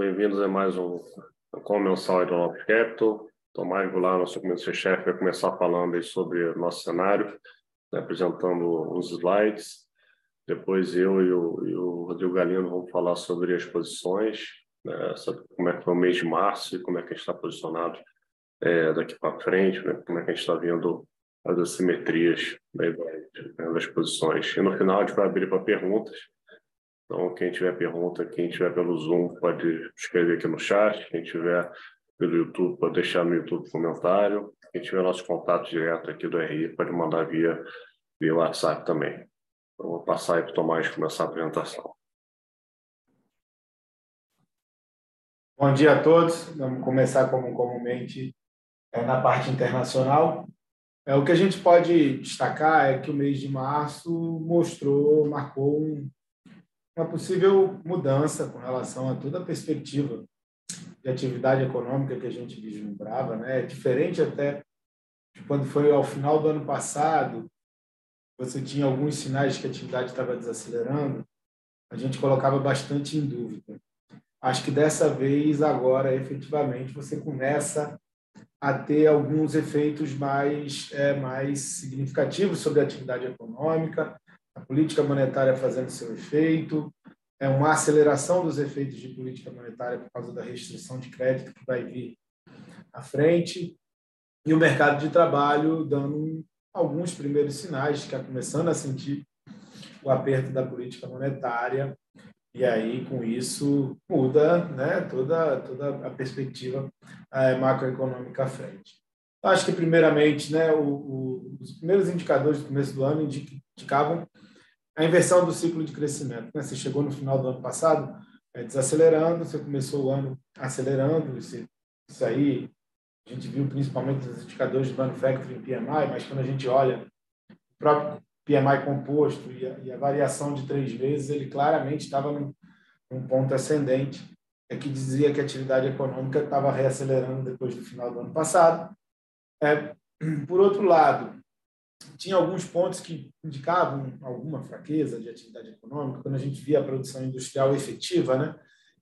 bem-vindos a mais um comensal do Love Capital. Tomás Goulart, nosso comissão-chefe, vai começar falando sobre o nosso cenário, né, apresentando uns slides. Depois eu e o, e o Rodrigo Galino vamos falar sobre as posições, né, como é que foi o mês de março e como é que a gente está posicionado é, daqui para frente, né, como é que a gente está vendo as assimetrias né, das posições. E no final a gente vai abrir para perguntas. Então, quem tiver pergunta, quem tiver pelo Zoom, pode escrever aqui no chat. Quem tiver pelo YouTube, pode deixar no YouTube comentário. Quem tiver nosso contato direto aqui do RI, pode mandar via, via WhatsApp também. Então, vou passar aí para o Tomás começar a apresentação. Bom dia a todos. Vamos começar como comumente é, na parte internacional. É, o que a gente pode destacar é que o mês de março mostrou, marcou um, uma possível mudança com relação a toda a perspectiva de atividade econômica que a gente vislumbrava, né? Diferente até de quando foi ao final do ano passado, você tinha alguns sinais que a atividade estava desacelerando, a gente colocava bastante em dúvida. Acho que dessa vez, agora, efetivamente, você começa a ter alguns efeitos mais, é, mais significativos sobre a atividade econômica, a política monetária fazendo seu efeito, é uma aceleração dos efeitos de política monetária por causa da restrição de crédito que vai vir à frente, e o mercado de trabalho dando alguns primeiros sinais, que está começando a sentir o aperto da política monetária, e aí, com isso, muda né, toda, toda a perspectiva é, macroeconômica à frente. Acho que, primeiramente, né, o, o, os primeiros indicadores do começo do ano indicavam a inversão do ciclo de crescimento. Né? Você chegou no final do ano passado é, desacelerando, você começou o ano acelerando, isso, isso aí a gente viu principalmente nos indicadores de manufacturing PMI, mas quando a gente olha o próprio PMI composto e a, e a variação de três vezes, ele claramente estava num, num ponto ascendente, é que dizia que a atividade econômica estava reacelerando depois do final do ano passado. É, por outro lado, tinha alguns pontos que indicavam alguma fraqueza de atividade econômica, quando a gente via a produção industrial efetiva, né,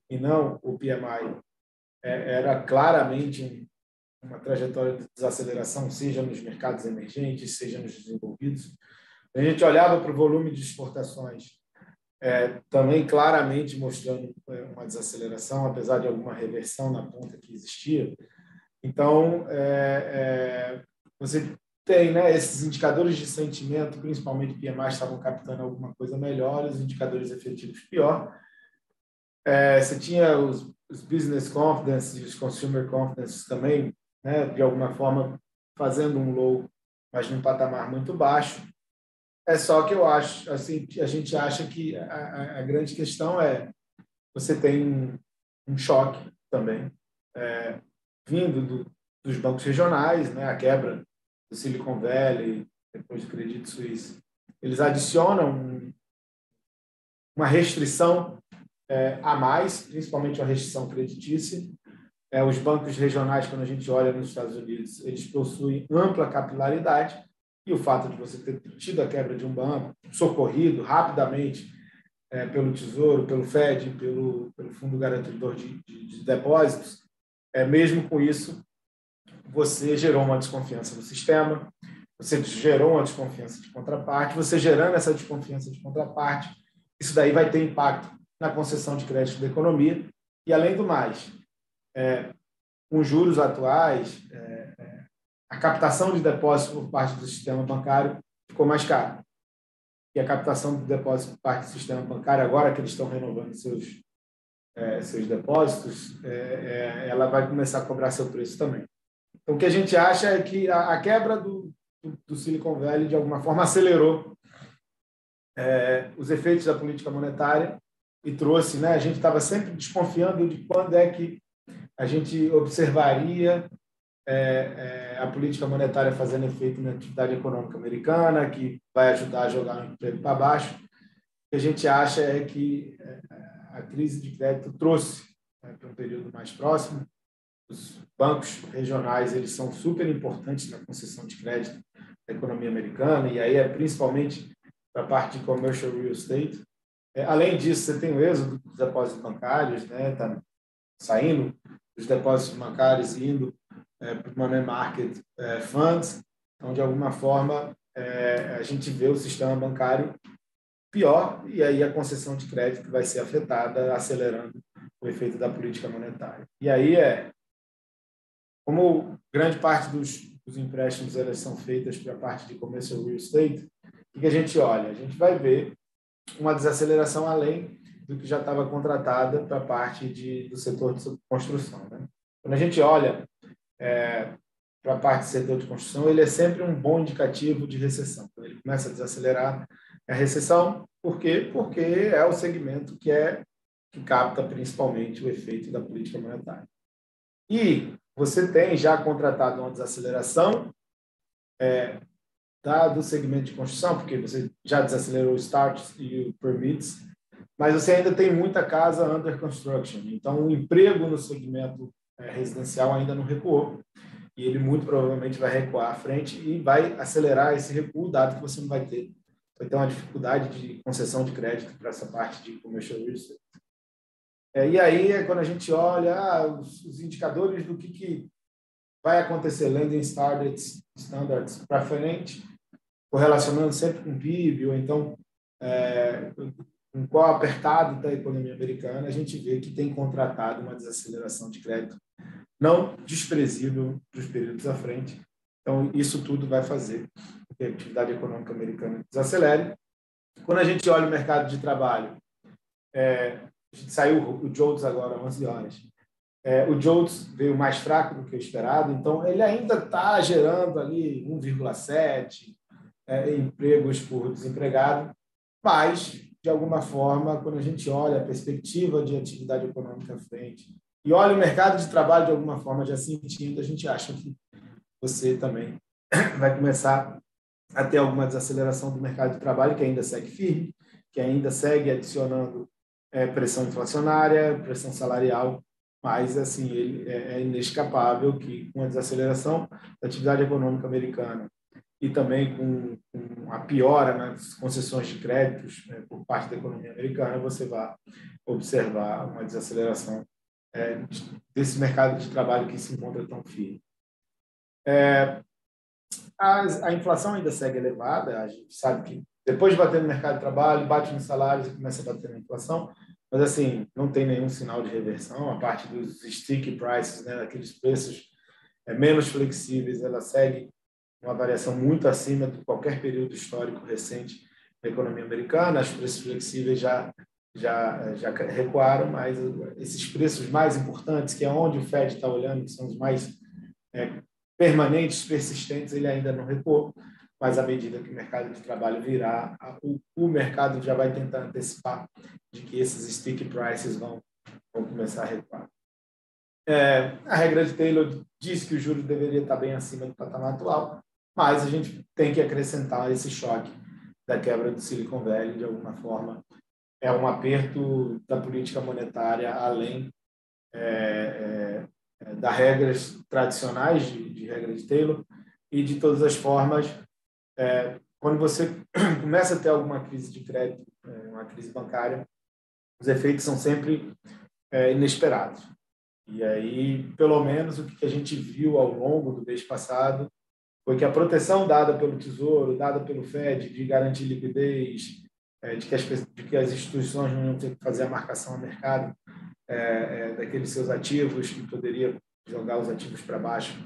e não o PMI, é, era claramente uma trajetória de desaceleração, seja nos mercados emergentes, seja nos desenvolvidos. A gente olhava para o volume de exportações, é, também claramente mostrando é, uma desaceleração, apesar de alguma reversão na ponta que existia. Então, é, é você tem, né? Esses indicadores de sentimento, principalmente PMI, estavam captando alguma coisa melhor, os indicadores efetivos pior. É, você tinha os, os, business confidence e os consumer confidence também, né? De alguma forma fazendo um low, mas num patamar muito baixo. É só que eu acho, assim, a gente acha que a, a grande questão é você tem um, um choque também é, vindo do, dos bancos regionais, né? A quebra do Silicon Valley, depois do Credit Suisse, eles adicionam uma restrição é, a mais, principalmente a restrição creditícia. É, os bancos regionais, quando a gente olha nos Estados Unidos, eles possuem ampla capilaridade e o fato de você ter tido a quebra de um banco, socorrido rapidamente é, pelo Tesouro, pelo Fed, pelo, pelo Fundo Garantidor de, de, de Depósitos, é, mesmo com isso, você gerou uma desconfiança no sistema, você gerou uma desconfiança de contraparte, você gerando essa desconfiança de contraparte, isso daí vai ter impacto na concessão de crédito da economia e, além do mais, é, com juros atuais, é, é, a captação de depósitos por parte do sistema bancário ficou mais cara. E a captação de depósitos por parte do sistema bancário, agora que eles estão renovando seus, é, seus depósitos, é, ela vai começar a cobrar seu preço também. Então, o que a gente acha é que a, a quebra do, do, do, Silicon Valley, de alguma forma, acelerou é, os efeitos da política monetária e trouxe, né? A gente estava sempre desconfiando de quando é que a gente observaria é, é, a política monetária fazendo efeito na atividade econômica americana, que vai ajudar a jogar o emprego para baixo. O que a gente acha é que é, a crise de crédito trouxe né, para um período mais próximo os bancos regionais eles são super importantes na concessão de crédito da economia americana, e aí é principalmente para a parte de commercial real estate. É, além disso, você tem o êxodo dos depósitos bancários, né? Tá, saindo dos depósitos bancários e indo é, para o money market é, funds. Então, de alguma forma, é, a gente vê o sistema bancário pior e aí a concessão de crédito vai ser afetada, acelerando o efeito da política monetária. E aí é como grande parte dos, dos empréstimos elas são feitas para a parte de commercial real estate, o que a gente olha? A gente vai ver uma desaceleração além do que já estava contratada para a parte de, do setor de construção. Né? Quando a gente olha é, para a parte do setor de construção, ele é sempre um bom indicativo de recessão. Quando ele começa a desacelerar a recessão, por quê? Porque é o segmento que é que capta principalmente o efeito da política monetária. E você tem já contratado uma desaceleração é, da, do segmento de construção, porque você já desacelerou o starts e o permits, mas você ainda tem muita casa under construction. Então, o emprego no segmento é, residencial ainda não recuou e ele muito provavelmente vai recuar à frente e vai acelerar esse recuo, dado que você não vai ter, vai ter uma dificuldade de concessão de crédito para essa parte de commercial real estate. É, e aí é quando a gente olha ah, os, os, indicadores do que, que vai acontecer, lending standards, standards para frente, correlacionando sempre com o PIB, ou então é, com qual apertado da economia americana, a gente vê que tem contratado uma desaceleração de crédito não desprezível para os períodos à frente. Então, isso tudo vai fazer que a atividade econômica americana desacelere. Quando a gente olha o mercado de trabalho, é, saiu o Jones agora, 11 horas. É, o Jones veio mais fraco do que o esperado, então ele ainda está gerando ali 1,7 é, empregos por desempregado, mas, de alguma forma, quando a gente olha a perspectiva de atividade econômica à frente e olha o mercado de trabalho de alguma forma já sentindo, a gente acha que você também vai começar a ter alguma desaceleração do mercado de trabalho, que ainda segue firme, que ainda segue adicionando é, pressão inflacionária, pressão salarial, mas assim ele é, é inescapável que com a desaceleração da atividade econômica americana e também com, com a piora nas concessões de créditos né, por parte da economia americana, você vai observar uma desaceleração é, desse mercado de trabalho que se encontra tão firme. É, a, a inflação ainda segue elevada, a gente sabe que depois de bater no mercado de trabalho, bate nos salários e começa a bater na inflação. Mas, assim, não tem nenhum sinal de reversão. A parte dos sticky prices, né, aqueles preços é, menos flexíveis, ela segue uma variação muito acima de qualquer período histórico recente da economia americana. Os preços flexíveis já já já recuaram, mas esses preços mais importantes, que é onde o Fed está olhando, que são os mais é, permanentes, persistentes, ele ainda não recuou mas à medida que o mercado de trabalho virar, o, o mercado já vai tentar antecipar de que esses stick prices vão, vão começar a recuar. É, a regra de Taylor diz que o juro deveria estar bem acima do patamar atual, mas a gente tem que acrescentar esse choque da quebra do Silicon Valley, de alguma forma, é um aperto da política monetária além é, é, das regras tradicionais de, de regra de Taylor, e de todas as formas é, quando você começa a ter alguma crise de crédito, é, uma crise bancária, os efeitos são sempre é, inesperados. E aí, pelo menos, o que a gente viu ao longo do mês passado foi que a proteção dada pelo Tesouro, dada pelo Fed, de garantir liquidez, é, de, que as, de que as instituições não iam ter que fazer a marcação ao mercado é, é, daqueles seus ativos, que poderia jogar os ativos para baixo,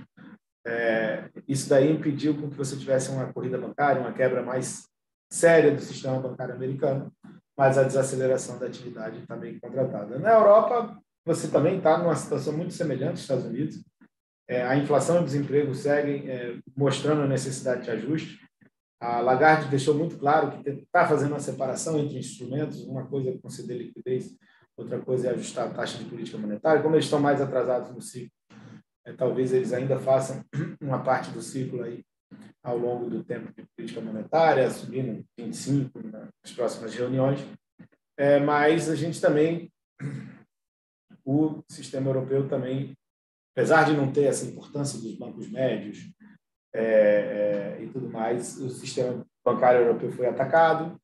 é, isso daí impediu com que você tivesse uma corrida bancária, uma quebra mais séria do sistema bancário americano, mas a desaceleração da atividade está bem contratada. Na Europa, você também está numa situação muito semelhante aos Estados Unidos. É, a inflação e o desemprego seguem é, mostrando a necessidade de ajuste. A Lagarde deixou muito claro que está fazendo uma separação entre instrumentos, uma coisa é conceder liquidez, outra coisa é ajustar a taxa de política monetária. Como eles estão mais atrasados no ciclo, é, talvez eles ainda façam uma parte do ciclo aí ao longo do tempo de política monetária, subindo 25 nas próximas reuniões, é, mas a gente também, o sistema europeu também, apesar de não ter essa importância dos bancos médios é, é, e tudo mais, o sistema bancário europeu foi atacado,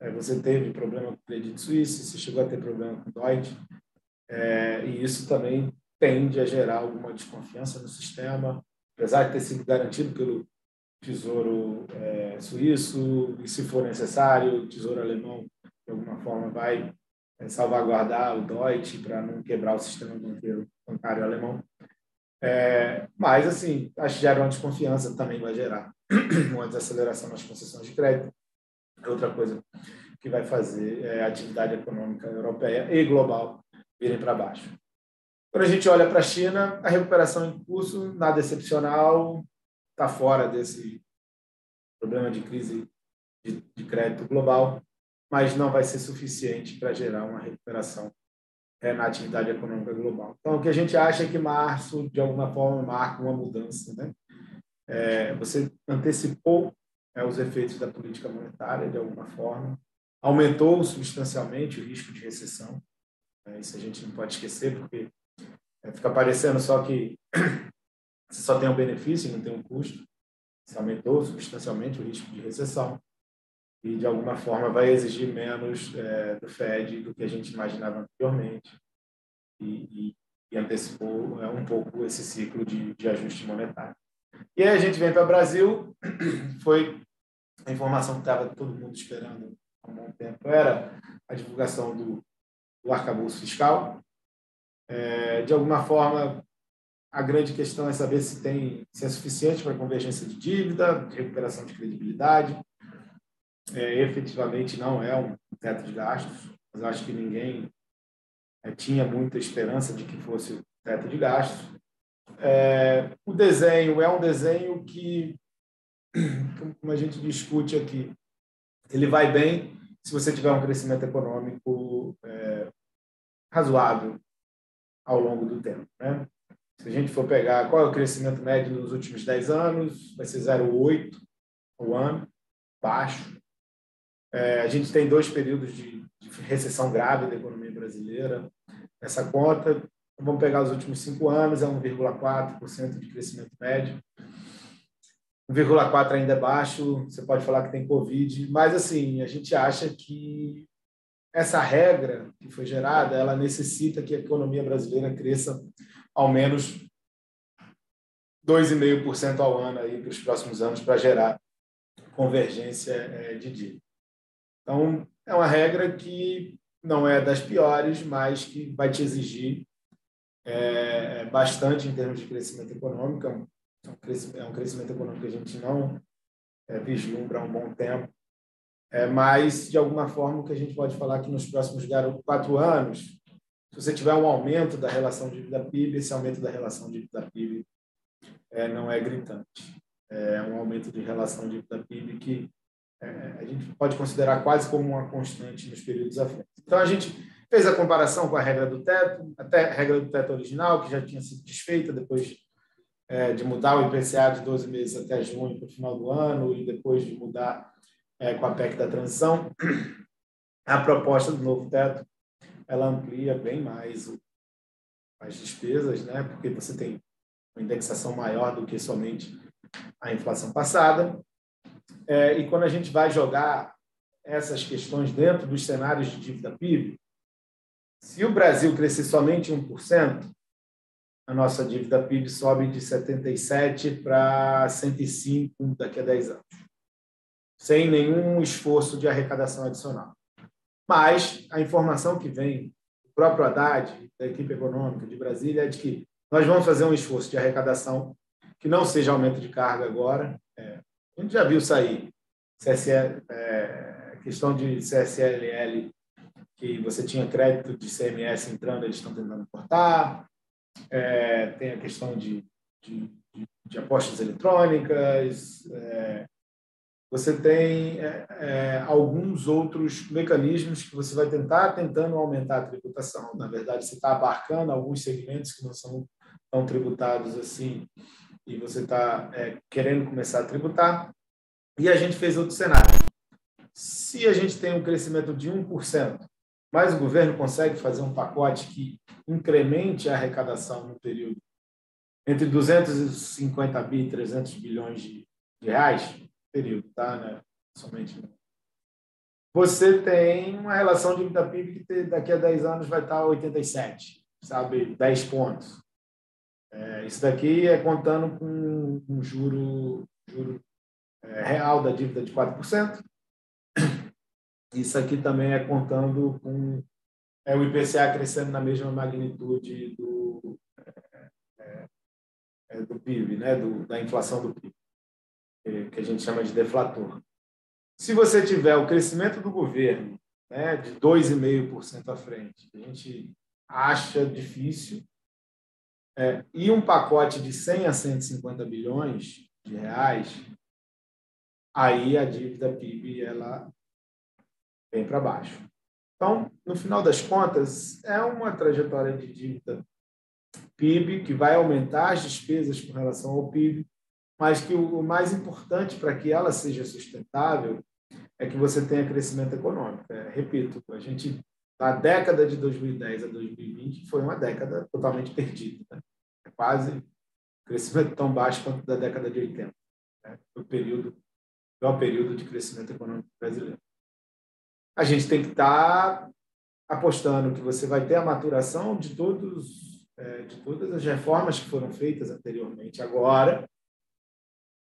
é, você teve problema com o Credit Suisse, você chegou a ter problema com o Deutsche, É, e isso também tende a gerar alguma desconfiança no sistema, apesar de ter sido garantido pelo Tesouro é, Suíço, e se for necessário, o Tesouro Alemão, de alguma forma, vai é, salvaguardar o Deutsche para não quebrar o sistema bancário, bancário alemão. É, mas, assim, acho que gera uma desconfiança, também vai gerar uma desaceleração nas concessões de crédito. Outra coisa que vai fazer é a atividade econômica europeia e global virem para baixo. Quando a gente olha para a China, a recuperação em curso, nada excepcional, está fora desse problema de crise de, de, crédito global, mas não vai ser suficiente para gerar uma recuperação é, na atividade econômica global. Então, o que a gente acha é que março, de alguma forma, marca uma mudança. Né? É, você antecipou é, os efeitos da política monetária, de alguma forma, aumentou substancialmente o risco de recessão. É, isso a gente não pode esquecer, porque fica parecendo só que você só tem um benefício não tem um custo. Você aumentou substancialmente o risco de recessão e, de alguma forma, vai exigir menos é, do Fed do que a gente imaginava anteriormente e, e, e antecipou é, um pouco esse ciclo de, de ajuste monetário. E aí a gente vem para o Brasil, foi a informação que estava todo mundo esperando há um bom tempo, era a divulgação do, do arcabouço fiscal. É, de alguma forma, a grande questão é saber se tem se é suficiente para convergência de dívida, de recuperação de credibilidade. É, efetivamente não é um teto de gastos, mas acho que ninguém é, tinha muita esperança de que fosse o teto de gastos. É, o desenho é um desenho que, como a gente discute aqui, ele vai bem se você tiver um crescimento econômico é, razoável ao longo do tempo. Né? Se a gente for pegar qual é o crescimento médio nos últimos 10 anos, vai ser 0,8 o ano, baixo. É, a gente tem dois períodos de, de, recessão grave da economia brasileira nessa conta. Vamos pegar os últimos cinco anos, é 1,4% de crescimento médio. 1,4 ainda é baixo, você pode falar que tem Covid, mas assim, a gente acha que essa regra que foi gerada, ela necessita que a economia brasileira cresça ao menos 2,5% ao ano aí para os próximos anos para gerar convergência é, de dívida. Então, é uma regra que não é das piores, mas que vai te exigir é, bastante em termos de crescimento econômico. É um crescimento, é um crescimento econômico que a gente não é, vislumbra há um bom tempo. É, mas, de alguma forma, o que a gente pode falar que nos próximos quatro anos, se você tiver um aumento da relação dívida-PIB, esse aumento da relação dívida-PIB é, não é gritante. É um aumento de relação dívida-PIB que é, a gente pode considerar quase como uma constante nos períodos à frente. Então, a gente fez a comparação com a regra do teto, até a regra do teto original, que já tinha sido desfeita depois é, de mudar o IPCA de 12 meses até junho para o final do ano, e depois de mudar é, com a PEC da transição. A proposta do novo teto ela amplia bem mais o, as despesas, né? porque você tem uma indexação maior do que somente a inflação passada. É, e quando a gente vai jogar essas questões dentro dos cenários de dívida PIB, se o Brasil crescer somente 1%, a nossa dívida PIB sobe de 77 para 105 daqui a 10 anos, sem nenhum esforço de arrecadação adicional. Mas a informação que vem do próprio Haddad, da equipe econômica de Brasília, é de que nós vamos fazer um esforço de arrecadação que não seja aumento de carga agora. É, a gente já viu sair CSL, é, questão de CSLL, que você tinha crédito de CMS entrando, eles estão tentando cortar. É, tem a questão de, de, de apostas eletrônicas, é, você tem é, é, alguns outros mecanismos que você vai tentar tentando aumentar a tributação. Na verdade, você está abarcando alguns segmentos que não são tão tributados assim e você está é, querendo começar a tributar. E a gente fez outro cenário. Se a gente tem um crescimento de 1%, mas o governo consegue fazer um pacote que incremente a arrecadação no período entre 250 bi e 300 bilhões de reais, período, tá? Né? Somente. Você tem uma relação de dívida PIB que daqui a 10 anos vai estar 87. sabe, 10 pontos. É, isso daqui é contando com um juro, juro é, real da dívida de 4%. Isso aqui também é contando com é, o IPCA crescendo na mesma magnitude do, é, é, do PIB, né, do, da inflação do PIB, que a gente chama de deflator. Se você tiver o crescimento do governo né, de 2,5% à frente, a gente acha difícil, é, e um pacote de 100 a 150 bilhões de reais, aí a dívida PIB ela vem para baixo. Então, no final das contas, é uma trajetória de dívida PIB que vai aumentar as despesas com relação ao PIB, mas que o mais importante para que ela seja sustentável é que você tenha crescimento econômico. É, repito, a gente na década de 2010 a 2020 foi uma década totalmente perdida, né? é quase crescimento tão baixo quanto da década de 80. Né? Foi o período, período de crescimento econômico brasileiro. A gente tem que estar tá apostando que você vai ter a maturação de todos é, de todas as reformas que foram feitas anteriormente agora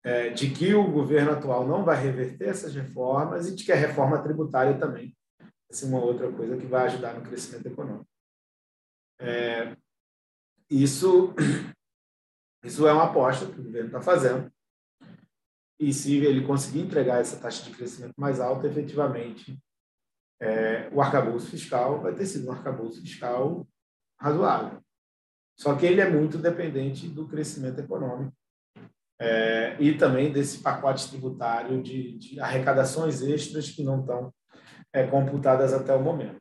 é, de que o governo atual não vai reverter essas reformas e de que a reforma tributária também vai ser uma outra coisa que vai ajudar no crescimento econômico. É, isso, isso é uma aposta que o governo está fazendo. E se ele conseguir entregar essa taxa de crescimento mais alta, efetivamente, é, o arcabouço fiscal vai ter sido um arcabouço fiscal razoável. Só que ele é muito dependente do crescimento econômico é, e também desse pacote tributário de, de, arrecadações extras que não estão é, computadas até o momento.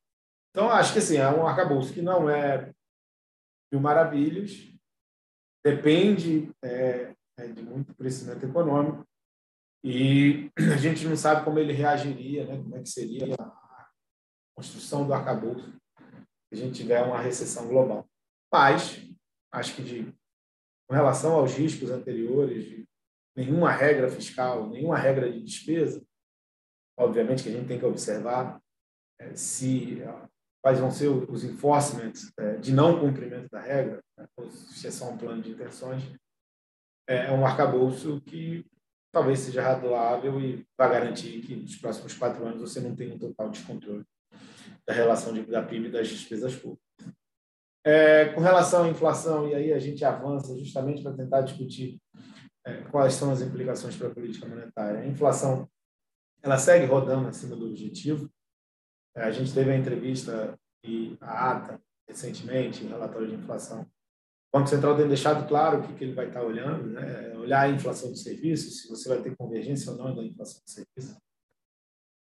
Então, acho que assim, é um arcabouço que não é mil maravilhas, depende é, é, de muito crescimento econômico e a gente não sabe como ele reagiria, né, como é que seria a construção do arcabouço se a gente tiver uma recessão global. Mas, acho que de com relação aos riscos anteriores, de nenhuma regra fiscal, nenhuma regra de despesa, obviamente que a gente tem que observar é, se quais vão ser os enforcements é, de não cumprimento da regra, né, só um plano de intenções, é, é um arcabouço que talvez seja razoável e vai garantir que nos próximos quatro anos você não tenha um total descontrole da relação de, da PIB e das despesas públicas. É, com relação à inflação, e aí a gente avança justamente para tentar discutir é, quais são as implicações para a política monetária. A inflação ela segue rodando acima do objetivo. É, a gente teve a entrevista e a ata recentemente, em relatório de inflação. O Banco Central tem deixado claro o que, que ele vai estar olhando, né? olhar a inflação de serviços, se você vai ter convergência ou não da inflação de serviços,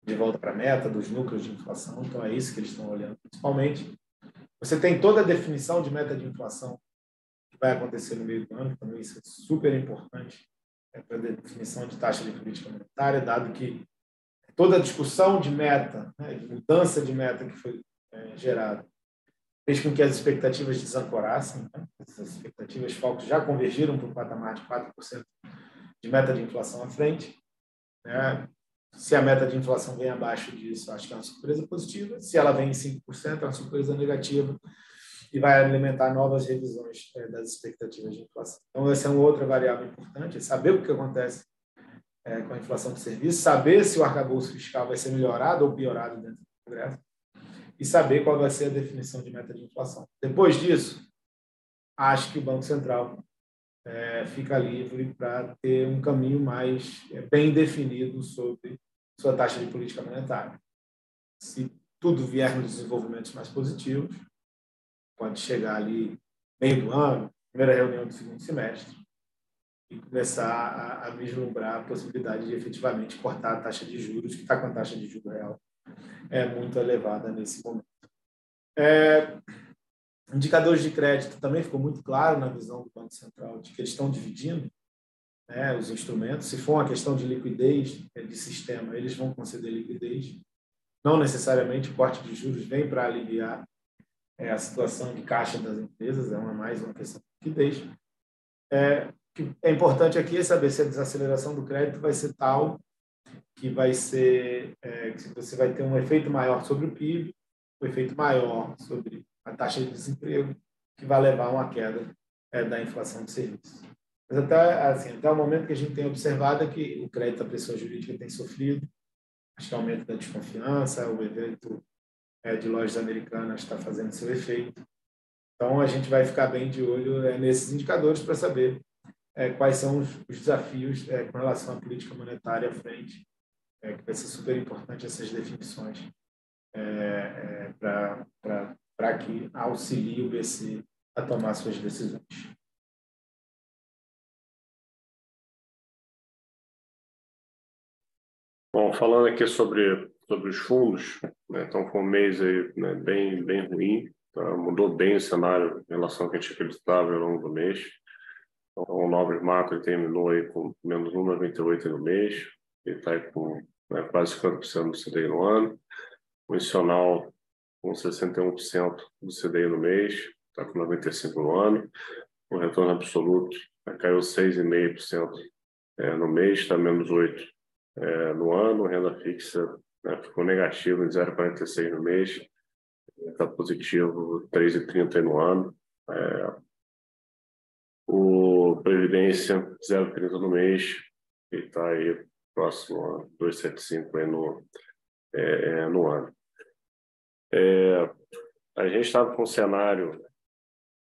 de volta para a meta dos núcleos de inflação. Então, é isso que eles estão olhando, principalmente. Você tem toda a definição de meta de inflação que vai acontecer no meio do ano, também isso é super importante é, para a definição de taxa de política monetária, dado que toda a discussão de meta, né, de mudança de meta que foi é, gerada, fez com que as expectativas desancorassem. Né? Essas expectativas focos já convergiram para o patamar de 4% de meta de inflação à frente. Né? Se a meta de inflação vem abaixo disso, acho que é uma surpresa positiva. Se ela vem em 5%, é uma surpresa negativa e vai alimentar novas revisões é, das expectativas de inflação. Então, essa é uma outra variável importante, é saber o que acontece é, com a inflação de serviços, saber se o arcabouço fiscal vai ser melhorado ou piorado dentro do Congresso e saber qual vai ser a definição de meta de inflação. Depois disso, acho que o Banco Central é, fica livre para ter um caminho mais é, bem definido sobre sua taxa de política monetária. Se tudo vier nos desenvolvimentos mais positivos, pode chegar ali meio do ano, primeira reunião do segundo semestre, e começar a, a vislumbrar a possibilidade de efetivamente cortar a taxa de juros, que está com a taxa de juros real é muito elevada nesse momento. É, indicadores de crédito também ficou muito claro na visão do Banco Central de que eles estão dividindo né, os instrumentos. Se for uma questão de liquidez é, de sistema, eles vão conceder liquidez. Não necessariamente o corte de juros vem para aliviar é, a situação de caixa das empresas, é uma mais uma questão de liquidez. É, que é importante aqui é saber se a desaceleração do crédito vai ser tal que vai ser é, que você vai ter um efeito maior sobre o PIB, um efeito maior sobre a taxa de desemprego que vai levar a uma queda é, da inflação de serviços. Mas até, assim, até o momento que a gente tem observado é que o crédito à pessoa jurídica tem sofrido, acho que o aumento da desconfiança, o evento é, de lojas americanas está fazendo seu efeito. Então, a gente vai ficar bem de olho é, nesses indicadores para saber é, quais são os, os desafios é, com relação à política monetária à frente, é, que vai ser super importante essas definições é, é, para que auxilie o BC a tomar suas decisões. Bom, falando aqui sobre, sobre os fundos, né, então foi um mês aí, né, bem, bem ruim, tá? mudou bem o cenário em relação ao que a gente acreditava ao longo do mês. Então, o Nobre Macro terminou aí com menos 1,98 no mês, e está com né, quase 50% do CDI no ano. O institucional com 61% do CDI no mês, está com 95% no ano. O retorno absoluto né, caiu 6,5% é, no mês, está menos 8% é, no ano, renda fixa né, ficou negativo em 0,46 no mês, está positivo 3,30 no ano. É, o Previdência 0,30 no mês, e está aí próximo a 2,75 aí no, é, é, no ano. É, a gente estava com um cenário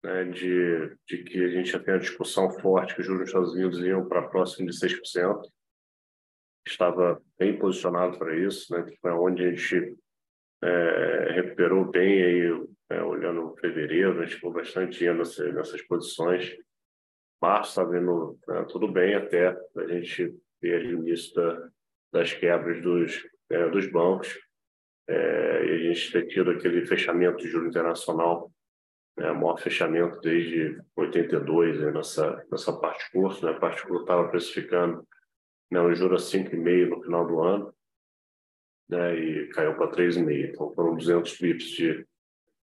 né, de, de que a gente já tem uma discussão forte que os juros nos Estados Unidos iam para próximo de 6% estava bem posicionado para isso, né? Foi onde a gente é, recuperou bem aí, é, olhando fevereiro, a gente ficou bastante dinheiro nessa, nessas posições. Março está vendo né, tudo bem até a gente ver o início da, das quebras dos, é, dos bancos é, e a gente ter tido aquele fechamento de juro internacional, né, maior fechamento desde 82 né, nessa, nessa parte curta, né, a parte curta estava precificando né, o juro a 5,5 no final do ano, né, e caiu para 3,5. Então foram 200 bips de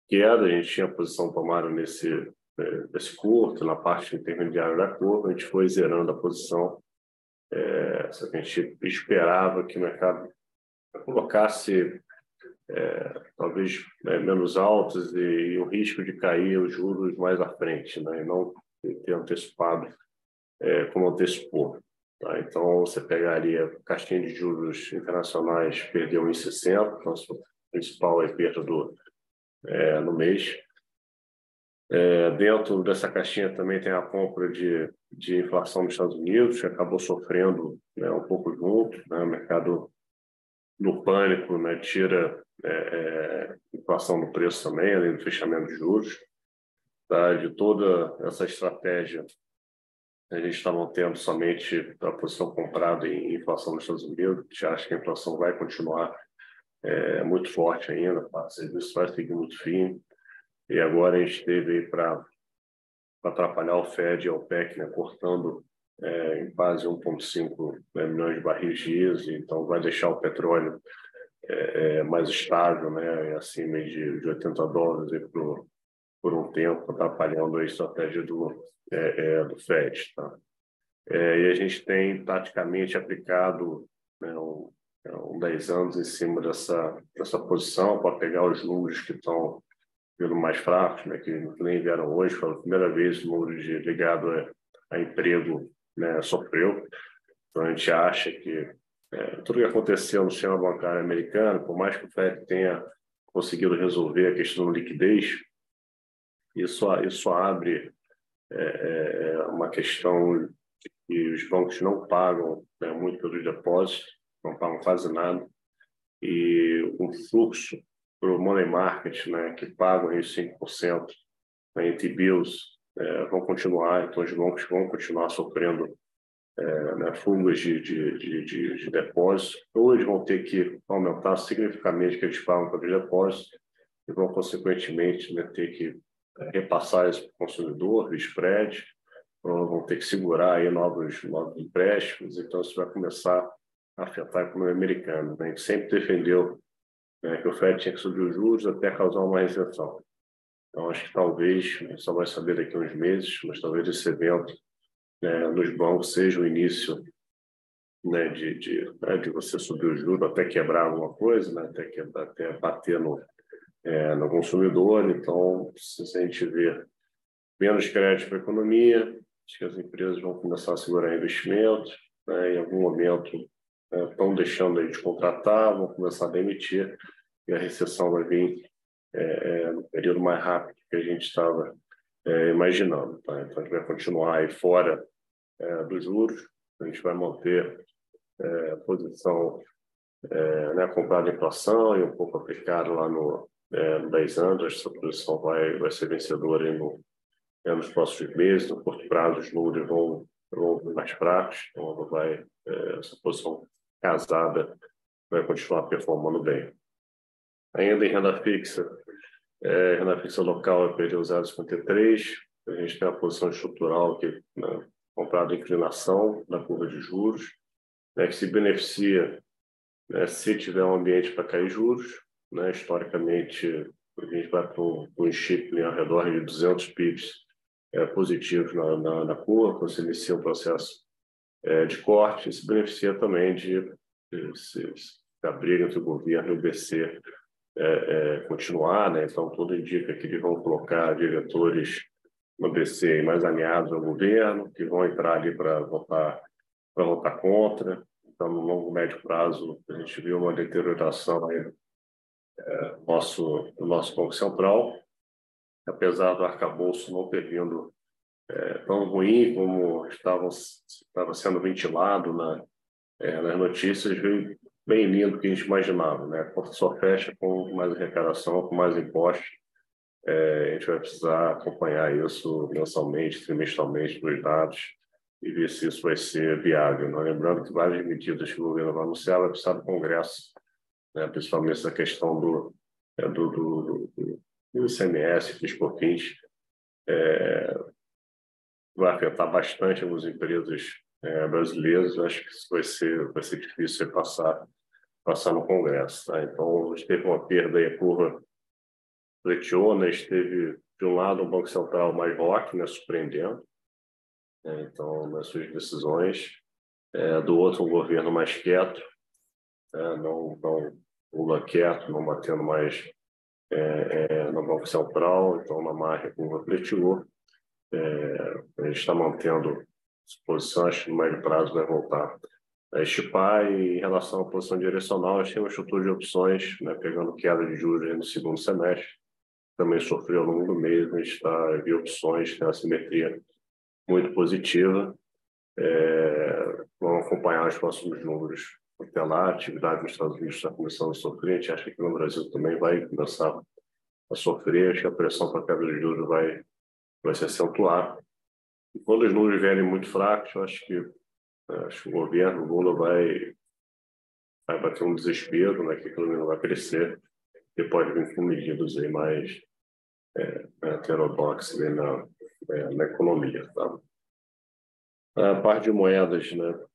queda. A gente tinha posição tomada nesse, né, nesse curto, na parte intermediária da curva, a gente foi zerando a posição. É, só que a gente esperava que o mercado colocasse é, talvez é, menos altos e, e, o risco de cair os juros mais à frente, né? e não ter antecipado é, como antecipou. Tá? Então, você pegaria caixinha de juros internacionais, perdeu 1,60, então, a principal é perda do, é, no mês. É, dentro dessa caixinha também tem a compra de, de inflação dos Estados Unidos, que acabou sofrendo né, um pouco junto. Né, o mercado, no pânico, né, tira é, é, inflação no preço também, além do fechamento de juros. Tá, de toda essa estratégia a gente está mantendo somente a posição comprada em inflação nos Estados Unidos. A gente acha que a inflação vai continuar é, muito forte ainda, o serviço vai seguir muito firme. E agora a gente teve para atrapalhar o Fed e o OPEC, né, cortando é, em quase 1,5 né, milhões de barris diesel, então vai deixar o petróleo é, é mais estável, né, acima de, de 80 dólares por, por um tempo, atrapalhando a estratégia do, é, é, do FED. Tá? É, e a gente tem taticamente aplicado né, um, é, um 10 anos em cima dessa, dessa posição para pegar os números que estão vindo mais fracos, né, que nem vieram hoje, foi a primeira vez o número de, ligado a, a emprego né, sofreu. Então a gente acha que é, tudo que aconteceu no sistema bancário americano, por mais que o FED tenha conseguido resolver a questão da liquidez, isso, isso abre é, é, é uma questão de que os bancos não pagam né, muito pelos depósitos, não pagam quase nada, e o fluxo para o money market, né, que pagam aí 5% né, entre bills, é, vão continuar, então os bancos vão continuar sofrendo é, né, de, de, de, de, de depósitos, ou eles vão ter que aumentar significativamente o que eles pagam pelos depósitos, e vão, consequentemente, né, ter que repassar isso para o consumidor, o spread, vão ter que segurar aí novos, novos empréstimos, então isso vai começar a afetar a economia americana. Né? A gente sempre defendeu né, que o Fed tinha que subir os juros até causar uma recessão. Então, acho que talvez, só vai saber daqui a uns meses, mas talvez esse evento né, nos bancos seja o início né, de, de, né, de você subir o juro até quebrar alguma coisa, né, até, quebrar, até bater no, é, no consumidor. Então, se a gente vê menos crédito para a economia, acho que as empresas vão começar a segurar investimentos, né, em algum momento né, estão deixando de contratar, vão começar a demitir, e a recessão vai vir é, é, no período mais rápido que a gente estava é, imaginando. Tá? Então, a gente vai continuar aí fora é, dos juros, a gente vai manter é, posição é, né, comprada inflação e um pouco aplicado lá no, é, no 10 anos, essa posição vai, vai ser vencedora no, é, nos próximos meses, no curto prazo os números vão, vão mais fracos, então vai, é, essa posição casada vai continuar performando bem. Ainda em renda fixa, é, renda fixa local é perdeu 0,53, a gente tem a posição estrutural que né, comprada inclinação da curva de juros, né, que se beneficia né, se tiver um ambiente para cair juros. Né, historicamente, a gente vai para um chip ao redor de 200 pips é, positivos na, na, na curva, quando se inicia um processo é, de corte, se beneficia também de, de, de, da briga entre o governo e o BC é, é, continuar, né? então tudo indica que eles vão colocar diretores no BC mais alinhados ao governo, que vão entrar ali para votar, votar contra. Então, no longo médio prazo, a gente viu uma deterioração aí, nosso, do nosso Banco Central, apesar do arcabouço não ter vindo é, tão ruim como estava, estava sendo ventilado na, é, nas notícias, veio bem lindo do que a gente imaginava. Né? A só fecha com mais arrecadação, com mais impostos. É, a gente vai precisar acompanhar isso mensalmente, trimestralmente, nos dados e ver se isso vai ser viável. Né? Lembrando que várias medidas que o governo vai anunciar vai precisar do Congresso, né? principalmente essa questão do, é, do, do, do, do ICMS, dos é, vai afetar bastante algumas empresas é, brasileiras. Acho que isso vai ser, vai ser difícil passar passar no Congresso. Tá? Então, teve uma perda aí, a curva pleiteou, né? de um lado, um Banco Central mais rock, né? surpreendendo, né? então, nas suas decisões, é, do outro, um governo mais quieto, é, não, não Lula quieto, não batendo mais é, é, no Banco Central, então, na margem, a curva pleiteou. É, a gente está mantendo posições que no médio prazo vai voltar a estipar e em relação à posição direcional, a gente tem uma estrutura de opções, né, pegando queda de juros no segundo semestre, também sofreu ao longo do mês, a gente está em opções, tem uma simetria muito positiva. É, vamos acompanhar os próximos números até lá, a atividade nos Estados Unidos está começando a sofrer, a gente acha que no Brasil também vai começar a sofrer, acho que a pressão para a queda de juros vai, vai se acentuar. E quando os números vierem muito fracos, eu acho que Acho que o governo Lula vai, vai bater um desespero, né, que a economia não vai crescer, e pode vir com medidas aí mais é, heterodoxas na, é, na economia. Tá? A parte de moedas né,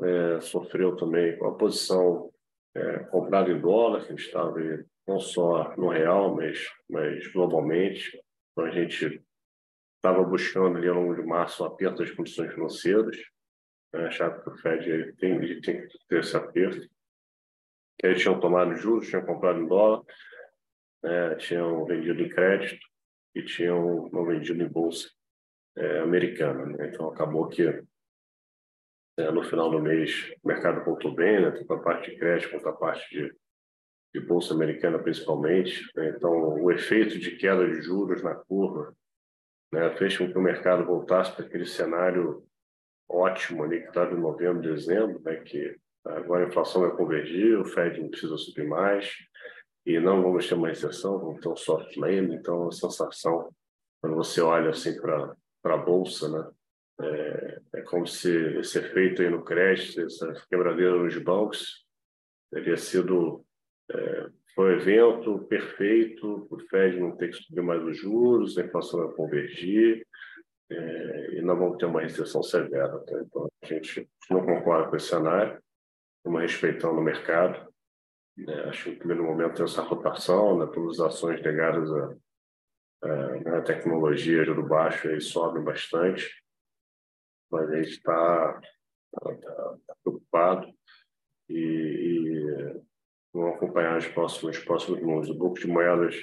é, sofreu também com a posição é, comprada em dólar, que estava não só no real, mas, mas globalmente. Então, a gente estava buscando ali ao longo de março o aperto das condições financeiras, né, achava que o Fed ele tem, ele tem que ter esse aperto. Eles tinham tomado juros, tinham comprado em dólar, né, tinham vendido em crédito e tinham não vendido em bolsa é, americana. Né? Então acabou que no final do mês o mercado voltou bem, né? tanto a parte de crédito quanto a parte de, de bolsa americana principalmente. Né? Então o efeito de queda de juros na curva né, fez com que o mercado voltasse para aquele cenário ótimo ali que estava em novembro, dezembro, né, que agora a inflação vai convergir, o Fed não precisa subir mais e não vamos ter uma recessão, vamos ter um soft landing, então a sensação, quando você olha assim para a Bolsa, né, é, é, como se esse efeito aí no crédito, essa quebradeira nos bancos, teria sido é, foi um evento perfeito, o Fed não ter que subir mais os juros, a inflação vai convergir, é, e nós vamos ter uma recessão severa. Tá? Então, a gente não concorda com esse cenário, estamos respeitando o mercado. É, acho que no primeiro momento tem essa rotação, né, as ações ligadas à, à tecnologia do baixo aí sobem bastante, mas a gente está tá, tá, preocupado e, e vamos acompanhar os próximos, os próximos números. O banco de moedas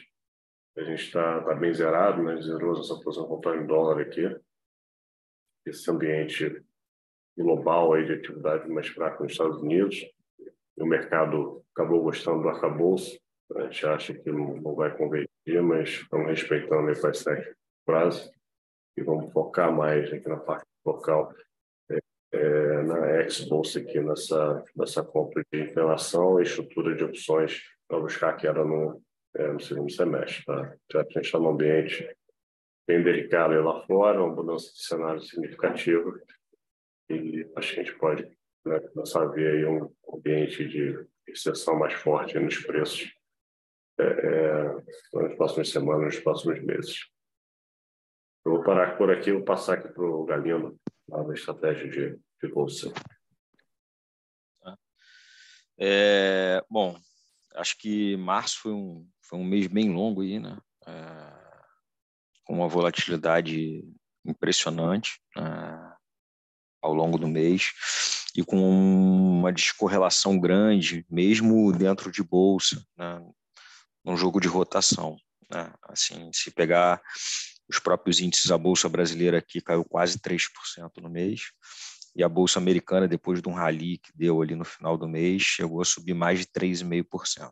A gente está tá bem zerado, né? zerou essa posição comprando em dólar aqui. Esse ambiente global aí de atividade mais fraca nos Estados Unidos. o mercado acabou gostando do arcabouço. A gente acha que não vai convertir, mas estamos respeitando aí para esse prazo e vamos focar mais aqui na parte local é, é, na ex-bolsa aqui nessa, nessa compra de relação e estrutura de opções para buscar que era no, é, no segundo semestre. Tá? Então, a gente está num ambiente bem delicado lá fora, uma mudança de cenário significativa e a gente pode né, começar a ver aí um ambiente de exceção mais forte nos preços é, é, nas próximas semanas, nos próximos meses. Eu vou parar por aqui, vou passar aqui para o Galindo, da estratégia de, de bolsa. Tá. É, bom, acho que março foi um, foi um mês bem longo aí, né? É, com uma volatilidade impressionante é, ao longo do mês e com uma descorrelação grande, mesmo dentro de bolsa, né? num jogo de rotação. Né? Assim, se pegar os próprios índices, a Bolsa Brasileira aqui caiu quase 3% no mês, e a Bolsa Americana, depois de um rally que deu ali no final do mês, chegou a subir mais de 3,5%.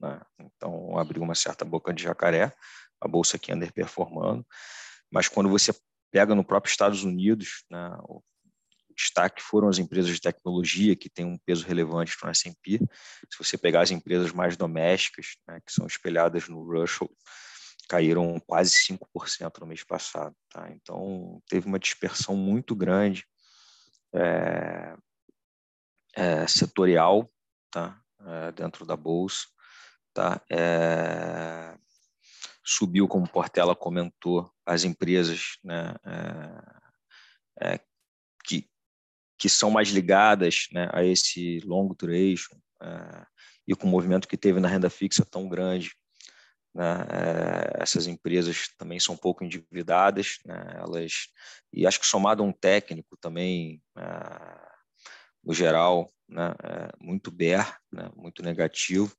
Né? Então, abriu uma certa boca de jacaré, a Bolsa aqui underperformando, mas quando você pega no próprio Estados Unidos, né, o destaque foram as empresas de tecnologia, que têm um peso relevante no S&P. Se você pegar as empresas mais domésticas, né, que são espelhadas no Russell, caíram quase 5% no mês passado. Tá? Então, teve uma dispersão muito grande é, é, setorial tá? É, dentro da Bolsa. Tá? Subiu, como Portela comentou, as empresas né, que, que são mais ligadas né, a esse long duration e com o movimento que teve na renda fixa tão grande, né? É, essas empresas também são um pouco endividadas, né? elas e acho que somado a um técnico também, é, no geral, né? É, muito bear, né? muito negativo.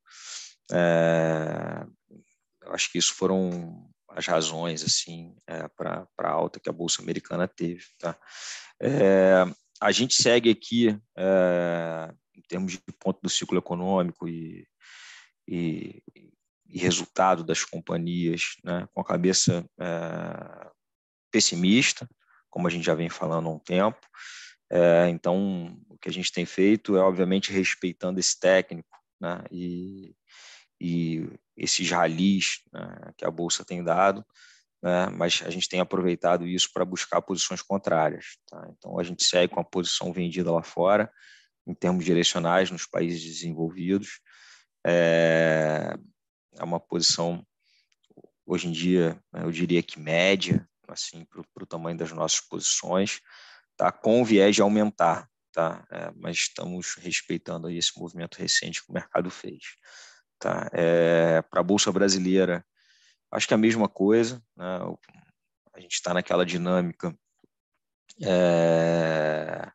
Eu acho que isso foram as razões assim para a alta que a bolsa americana teve. Tá? A gente segue aqui em termos de ponto do ciclo econômico e, e, e resultado das companhias né, com a cabeça é, pessimista, como a gente já vem falando há um tempo. É, então, o que a gente tem feito é, obviamente, respeitando esse técnico né, e, e esses ralis né, que a Bolsa tem dado, né, mas a gente tem aproveitado isso para buscar posições contrárias. Tá? Então, a gente segue com a posição vendida lá fora, em termos direcionais, nos países desenvolvidos. É, é uma posição, hoje em dia, né, eu diria que média, assim, para o tamanho das nossas posições, tá? com viés de aumentar, tá? É, mas estamos respeitando aí esse movimento recente que o mercado fez. Tá? É, para a Bolsa Brasileira, acho que é a mesma coisa, né? a gente está naquela dinâmica é,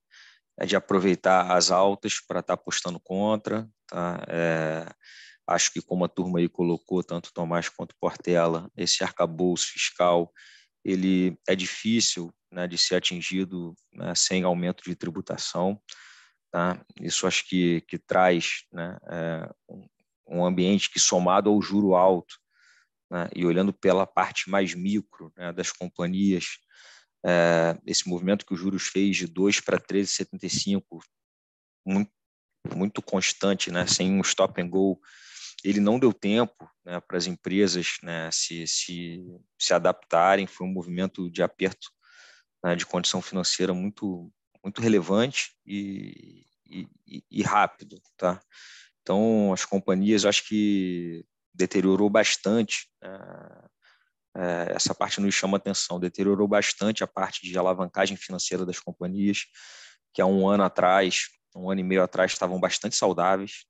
é, de aproveitar as altas para estar tá apostando contra, tá? Acho que, como a turma aí colocou, tanto Tomás quanto Portela, esse arcabouço fiscal ele é difícil né, de ser atingido né, sem aumento de tributação. Tá? Isso acho que, que traz né, é, um ambiente que, somado ao juro alto, né, e olhando pela parte mais micro né, das companhias, é, esse movimento que os juros fez de 2 para 13,75, muito, muito constante, né, sem um stop and go ele não deu tempo né, para as empresas né, se, se, se adaptarem, foi um movimento de aperto né, de condição financeira muito, muito relevante e, e, e, rápido. Tá? Então, as companhias, acho que deteriorou bastante, né, é, essa parte nos chama atenção, deteriorou bastante a parte de alavancagem financeira das companhias, que há um ano atrás, um ano e meio atrás, estavam bastante saudáveis,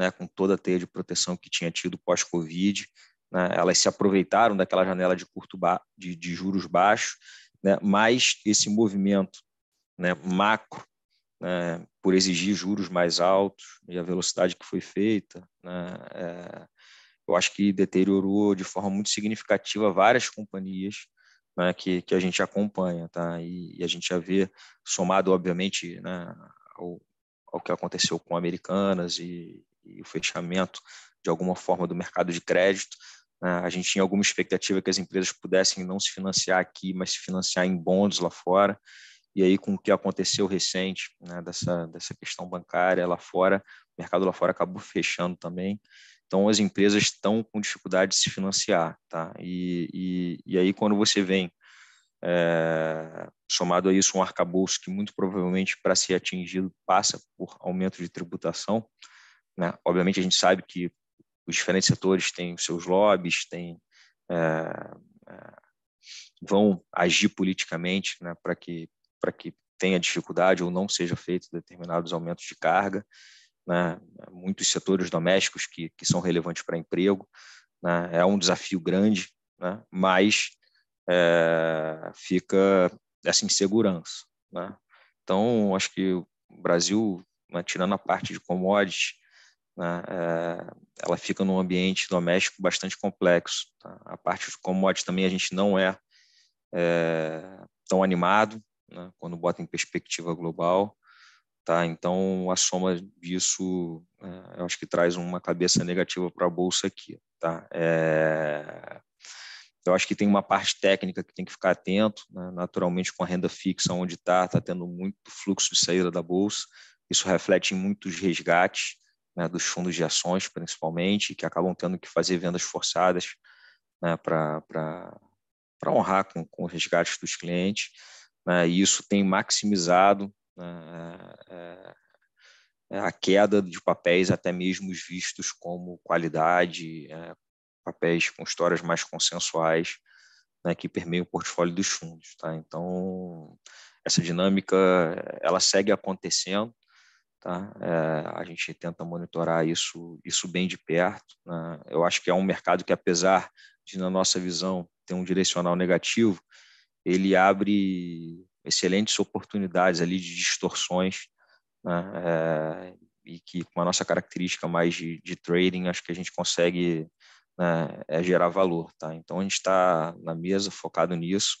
né, com toda a teia de proteção que tinha tido pós-Covid. Né, elas se aproveitaram daquela janela de curto de, de juros baixos, né, mas esse movimento né, macro, né, por exigir juros mais altos e a velocidade que foi feita, né, é, eu acho que deteriorou de forma muito significativa várias companhias né, que, que a gente acompanha, tá? E, e, a gente já vê, somado, obviamente, né, ao, ao que aconteceu com Americanas e, e o fechamento, de alguma forma, do mercado de crédito, né, a gente tinha alguma expectativa que as empresas pudessem não se financiar aqui, mas se financiar em bonds lá fora. E aí, com o que aconteceu recente, né, dessa, dessa questão bancária lá fora, o mercado lá fora acabou fechando também. Então, as empresas estão com dificuldade de se financiar. Tá? E, e, e aí, quando você vem, é, somado a isso, um arcabouço que muito provavelmente, para ser atingido, passa por aumento de tributação. Né? Obviamente, a gente sabe que os diferentes setores têm seus lobbies, têm, é, é, vão agir politicamente né, para que, que tenha dificuldade ou não seja feito determinados aumentos de carga né? muitos setores domésticos que, que são relevantes para emprego. Né? É um desafio grande, né? mas é, fica essa insegurança. Né? Então, acho que o Brasil, né, tirando a parte de commodities, né, é, ela fica num ambiente doméstico bastante complexo. Tá? A parte de commodities também a gente não é, é tão animado né, quando bota em perspectiva global. Tá? Então, a soma disso, é, eu acho que traz uma cabeça negativa para a bolsa aqui. Tá? É... Eu acho que tem uma parte técnica que tem que ficar atento, né? naturalmente com a renda fixa onde está, está tendo muito fluxo de saída da bolsa. Isso reflete em muitos resgates né, dos fundos de ações, principalmente, que acabam tendo que fazer vendas forçadas né, para honrar com, com os resgates dos clientes. Né, e isso tem maximizado né, é, é, a queda de papéis até mesmo vistos como qualidade, é, papéis com histórias mais consensuais né, que permeiam o portfólio dos fundos. Tá? Então, essa dinâmica ela segue acontecendo. Tá? É, a gente tenta monitorar isso, isso bem de perto. Né? Eu acho que é um mercado que, apesar de, na nossa visão, ter um direcional negativo, ele abre excelentes oportunidades ali de distorções, né? é, e que com a nossa característica mais de, de trading, acho que a gente consegue né, é gerar valor. Tá? Então, a gente está na mesa focado nisso,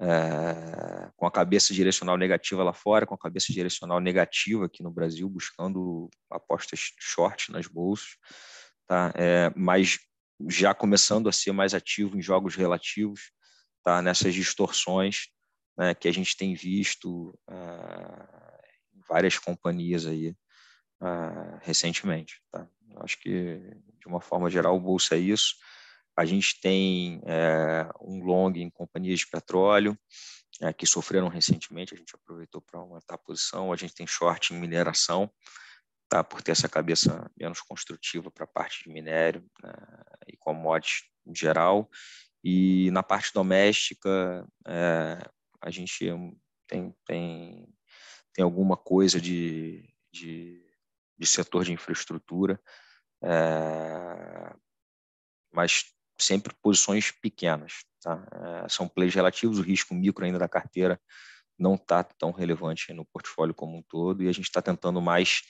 é, com a cabeça direcional negativa lá fora, com a cabeça direcional negativa aqui no Brasil, buscando apostas short nas bolsas, tá? É, mas já começando a ser mais ativo em jogos relativos, tá? nessas distorções né, que a gente tem visto uh, em várias companhias aí recentemente. Tá? Acho que, de uma forma geral, o Bolsa é isso. A gente tem é, um long em companhias de petróleo, é, que sofreram recentemente, a gente aproveitou para aumentar a posição. A gente tem short em mineração, tá, por ter essa cabeça menos construtiva para a parte de minério né, e commodities em geral. E na parte doméstica, é, a gente tem, tem, tem alguma coisa de, de, de setor de infraestrutura, é, mas sempre posições pequenas. Tá? É, são plays relativos, o risco micro ainda da carteira não está tão relevante no portfólio como um todo, e a gente está tentando mais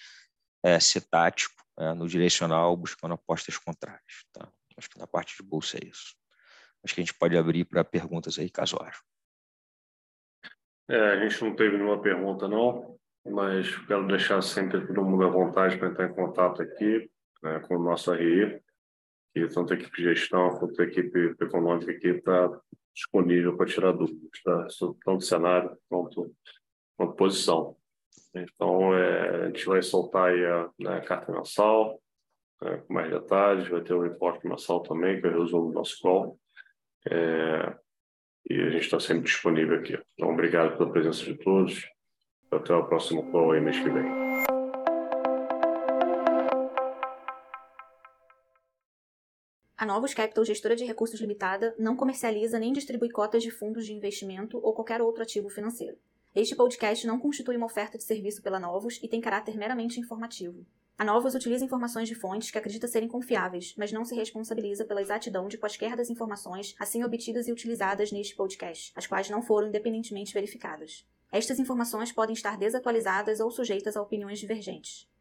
é, ser tático é, no direcional, buscando apostas contrárias. Tá? Acho que na parte de bolsa é isso. Acho que a gente pode abrir para perguntas aí, caso haja. É, a gente não teve nenhuma pergunta, não, mas quero deixar sempre todo mundo à vontade para entrar em contato aqui né, com o nosso RI, que tanto a equipe de gestão quanto a equipe econômica aqui está disponível para tirar dúvidas, tá? tanto cenário quanto, quanto posição. Então, é, a gente vai soltar a, né, a carta mensal, né, com mais detalhes, vai ter o um reporte mensal também, que o resumo do nosso call. É, e a gente está sempre disponível aqui. Então, obrigado pela presença de todos. Até o próximo call aí mês que vem. A Novos Capital, gestora de recursos limitada, não comercializa nem distribui cotas de fundos de investimento ou qualquer outro ativo financeiro. Este podcast não constitui uma oferta de serviço pela Novos e tem caráter meramente informativo. A Novos utiliza informações de fontes que acredita serem confiáveis, mas não se responsabiliza pela exatidão de quaisquer das informações assim obtidas e utilizadas neste podcast, as quais não foram independentemente verificadas. Estas informações podem estar desatualizadas ou sujeitas a opiniões divergentes.